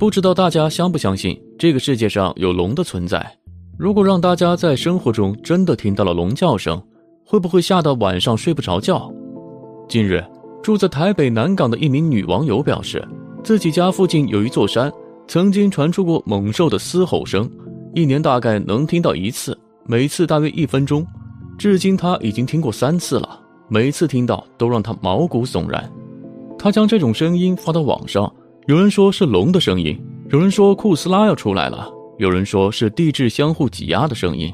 不知道大家相不相信这个世界上有龙的存在？如果让大家在生活中真的听到了龙叫声，会不会吓得晚上睡不着觉？近日，住在台北南港的一名女网友表示，自己家附近有一座山，曾经传出过猛兽的嘶吼声，一年大概能听到一次，每次大约一分钟。至今他已经听过三次了，每次听到都让他毛骨悚然。他将这种声音发到网上，有人说是龙的声音，有人说库斯拉要出来了，有人说是地质相互挤压的声音。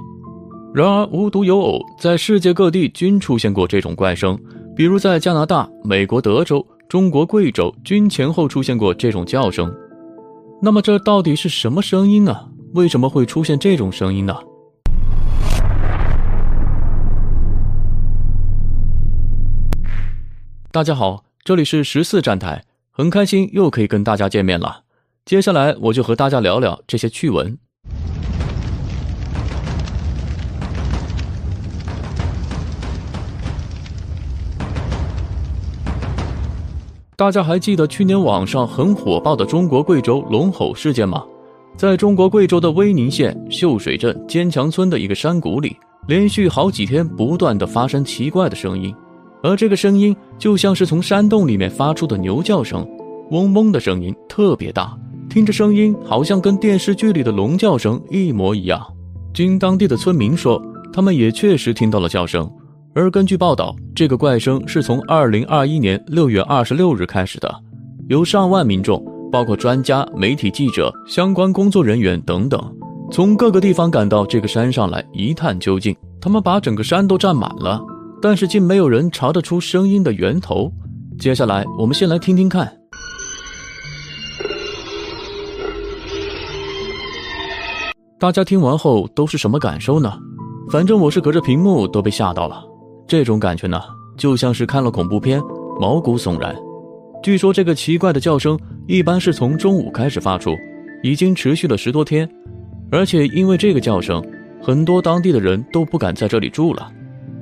然而，无独有偶，在世界各地均出现过这种怪声，比如在加拿大、美国德州、中国贵州均前后出现过这种叫声。那么，这到底是什么声音呢？为什么会出现这种声音呢？大家好，这里是十四站台，很开心又可以跟大家见面了。接下来，我就和大家聊聊这些趣闻。大家还记得去年网上很火爆的中国贵州龙吼事件吗？在中国贵州的威宁县秀水镇坚强村的一个山谷里，连续好几天不断的发生奇怪的声音，而这个声音就像是从山洞里面发出的牛叫声，嗡嗡的声音特别大，听着声音好像跟电视剧里的龙叫声一模一样。经当地的村民说，他们也确实听到了叫声。而根据报道，这个怪声是从二零二一年六月二十六日开始的，有上万民众，包括专家、媒体记者、相关工作人员等等，从各个地方赶到这个山上来一探究竟。他们把整个山都占满了，但是竟没有人查得出声音的源头。接下来，我们先来听听看，大家听完后都是什么感受呢？反正我是隔着屏幕都被吓到了。这种感觉呢，就像是看了恐怖片，毛骨悚然。据说这个奇怪的叫声一般是从中午开始发出，已经持续了十多天，而且因为这个叫声，很多当地的人都不敢在这里住了。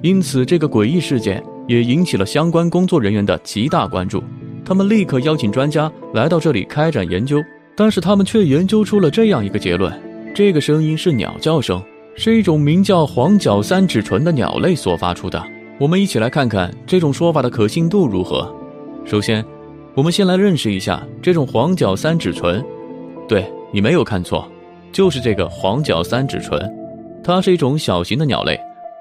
因此，这个诡异事件也引起了相关工作人员的极大关注。他们立刻邀请专家来到这里开展研究，但是他们却研究出了这样一个结论：这个声音是鸟叫声，是一种名叫黄角三指唇的鸟类所发出的。我们一起来看看这种说法的可信度如何。首先，我们先来认识一下这种黄角三指唇。对你没有看错，就是这个黄角三指唇。它是一种小型的鸟类，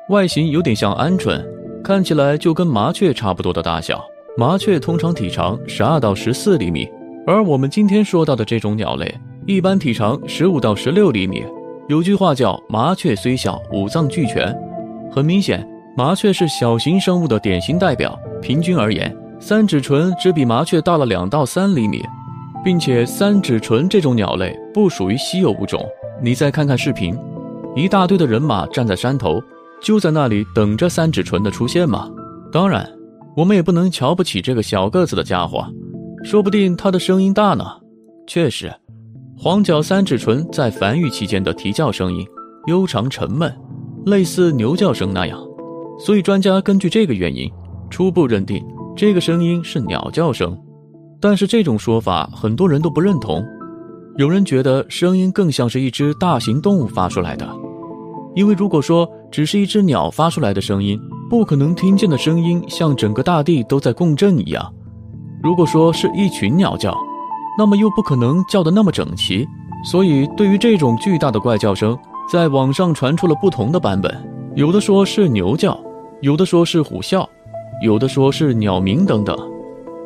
外形有点像鹌鹑，看起来就跟麻雀差不多的大小。麻雀通常体长十二到十四厘米，而我们今天说到的这种鸟类，一般体长十五到十六厘米。有句话叫“麻雀虽小，五脏俱全”，很明显。麻雀是小型生物的典型代表。平均而言，三指唇只比麻雀大了两到三厘米，并且三指唇这种鸟类不属于稀有物种。你再看看视频，一大堆的人马站在山头，就在那里等着三指唇的出现吗？当然，我们也不能瞧不起这个小个子的家伙，说不定它的声音大呢。确实，黄角三指唇在繁育期间的啼叫声音悠长沉闷，类似牛叫声那样。所以，专家根据这个原因，初步认定这个声音是鸟叫声。但是，这种说法很多人都不认同。有人觉得声音更像是一只大型动物发出来的，因为如果说只是一只鸟发出来的声音，不可能听见的声音像整个大地都在共振一样。如果说是一群鸟叫，那么又不可能叫得那么整齐。所以，对于这种巨大的怪叫声，在网上传出了不同的版本。有的说是牛叫，有的说是虎啸，有的说是鸟鸣等等，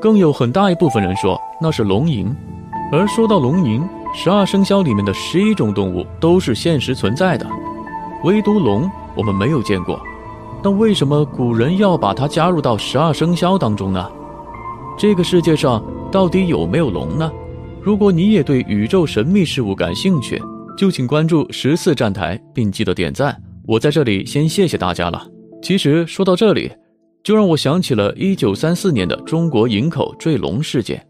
更有很大一部分人说那是龙吟。而说到龙吟，十二生肖里面的十一种动物都是现实存在的，唯独龙我们没有见过。那为什么古人要把它加入到十二生肖当中呢？这个世界上到底有没有龙呢？如果你也对宇宙神秘事物感兴趣，就请关注十四站台，并记得点赞。我在这里先谢谢大家了。其实说到这里，就让我想起了一九三四年的中国营口坠龙事件。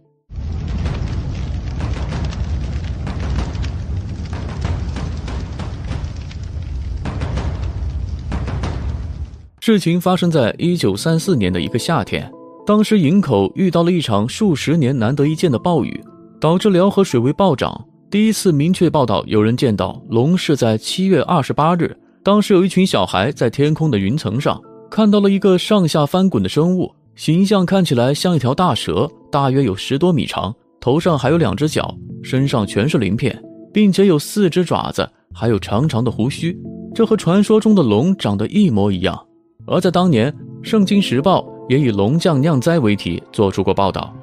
事情发生在一九三四年的一个夏天，当时营口遇到了一场数十年难得一见的暴雨，导致辽河水位暴涨。第一次明确报道有人见到龙是在七月二十八日，当时有一群小孩在天空的云层上看到了一个上下翻滚的生物，形象看起来像一条大蛇，大约有十多米长，头上还有两只脚，身上全是鳞片，并且有四只爪子，还有长长的胡须。这和传说中的龙长得一模一样。而在当年，《圣经时报》也以“龙降酿灾”为题做出过报道，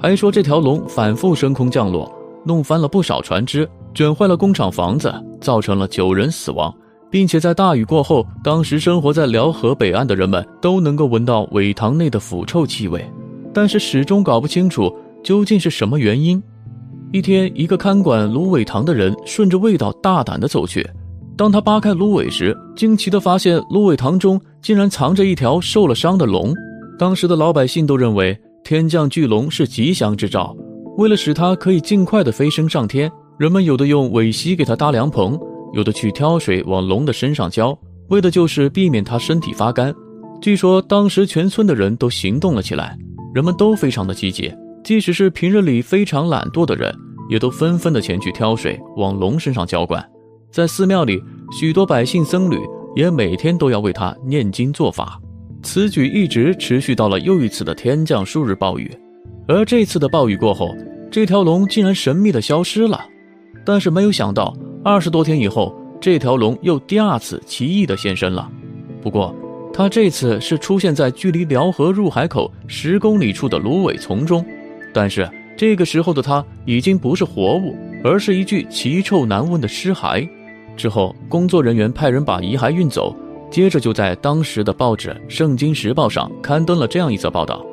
还说这条龙反复升空降落。弄翻了不少船只，卷坏了工厂房子，造成了九人死亡，并且在大雨过后，当时生活在辽河北岸的人们都能够闻到苇塘内的腐臭气味，但是始终搞不清楚究竟是什么原因。一天，一个看管芦苇塘的人顺着味道大胆地走去，当他扒开芦苇时，惊奇地发现芦苇塘中竟然藏着一条受了伤的龙。当时的老百姓都认为天降巨龙是吉祥之兆。为了使它可以尽快的飞升上天，人们有的用苇席给它搭凉棚，有的去挑水往龙的身上浇，为的就是避免它身体发干。据说当时全村的人都行动了起来，人们都非常的积极，即使是平日里非常懒惰的人，也都纷纷的前去挑水往龙身上浇灌。在寺庙里，许多百姓僧侣也每天都要为它念经做法。此举一直持续到了又一次的天降数日暴雨。而这次的暴雨过后，这条龙竟然神秘的消失了。但是没有想到，二十多天以后，这条龙又第二次奇异的现身了。不过，它这次是出现在距离辽河入海口十公里处的芦苇丛中。但是这个时候的它已经不是活物，而是一具奇臭难闻的尸骸。之后，工作人员派人把遗骸运走，接着就在当时的报纸《圣经时报》上刊登了这样一则报道。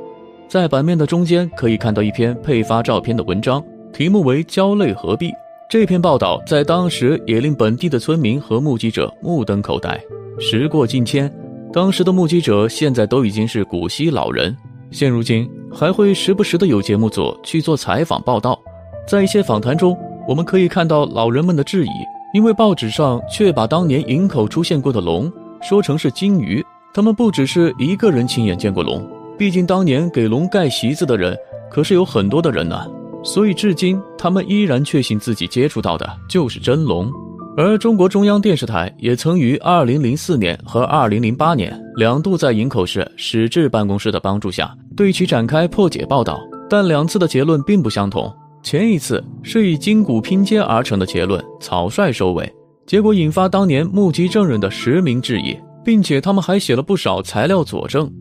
在版面的中间可以看到一篇配发照片的文章，题目为“焦泪何必”。这篇报道在当时也令本地的村民和目击者目瞪口呆。时过境迁，当时的目击者现在都已经是古稀老人，现如今还会时不时的有节目组去做采访报道。在一些访谈中，我们可以看到老人们的质疑，因为报纸上却把当年营口出现过的龙说成是金鱼，他们不只是一个人亲眼见过龙。毕竟当年给龙盖席子的人可是有很多的人呢，所以至今他们依然确信自己接触到的就是真龙。而中国中央电视台也曾于2004年和2008年两度在营口市史志办公室的帮助下对其展开破解报道，但两次的结论并不相同。前一次是以筋骨拼接而成的结论草率收尾，结果引发当年目击证人的实名质疑，并且他们还写了不少材料佐证。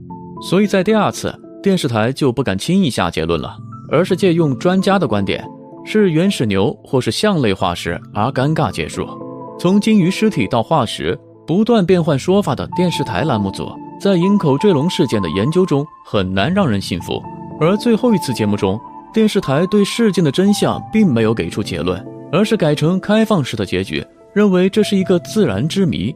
所以在第二次，电视台就不敢轻易下结论了，而是借用专家的观点，是原始牛或是象类化石而尴尬结束。从鲸鱼尸体到化石，不断变换说法的电视台栏目组，在营口坠龙事件的研究中很难让人信服。而最后一次节目中，电视台对事件的真相并没有给出结论，而是改成开放式的结局，认为这是一个自然之谜。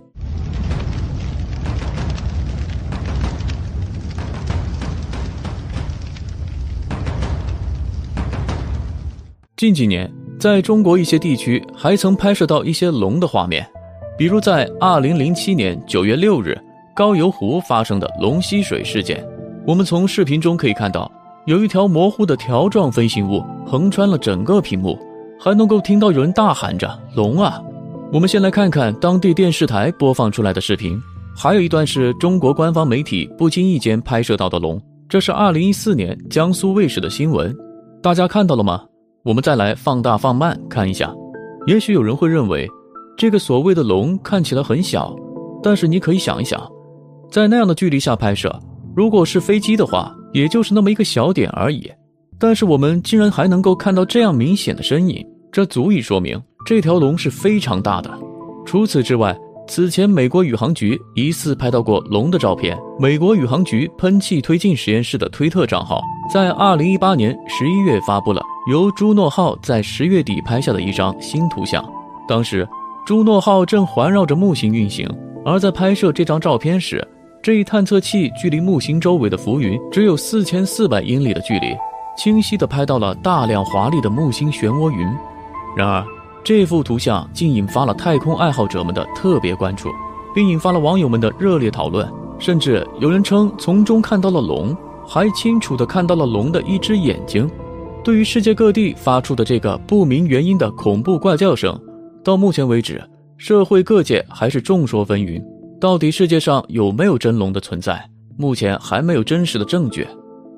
近几年，在中国一些地区还曾拍摄到一些龙的画面，比如在2007年9月6日高邮湖发生的龙吸水事件。我们从视频中可以看到，有一条模糊的条状飞行物横穿了整个屏幕，还能够听到有人大喊着“龙啊”。我们先来看看当地电视台播放出来的视频，还有一段是中国官方媒体不经意间拍摄到的龙，这是2014年江苏卫视的新闻，大家看到了吗？我们再来放大放慢看一下，也许有人会认为，这个所谓的龙看起来很小，但是你可以想一想，在那样的距离下拍摄，如果是飞机的话，也就是那么一个小点而已。但是我们竟然还能够看到这样明显的身影，这足以说明这条龙是非常大的。除此之外，此前美国宇航局疑似拍到过龙的照片，美国宇航局喷气推进实验室的推特账号在二零一八年十一月发布了。由朱诺号在十月底拍下的一张新图像，当时朱诺号正环绕着木星运行，而在拍摄这张照片时，这一探测器距离木星周围的浮云只有四千四百英里的距离，清晰地拍到了大量华丽的木星漩涡云。然而，这幅图像竟引发了太空爱好者们的特别关注，并引发了网友们的热烈讨论，甚至有人称从中看到了龙，还清楚地看到了龙的一只眼睛。对于世界各地发出的这个不明原因的恐怖怪叫声，到目前为止，社会各界还是众说纷纭。到底世界上有没有真龙的存在？目前还没有真实的证据，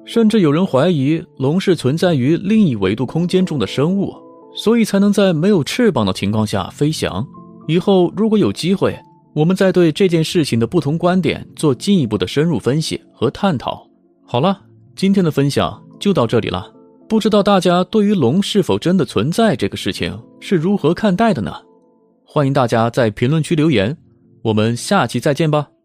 甚至有人怀疑龙是存在于另一维度空间中的生物，所以才能在没有翅膀的情况下飞翔。以后如果有机会，我们再对这件事情的不同观点做进一步的深入分析和探讨。好了，今天的分享就到这里了。不知道大家对于龙是否真的存在这个事情是如何看待的呢？欢迎大家在评论区留言，我们下期再见吧。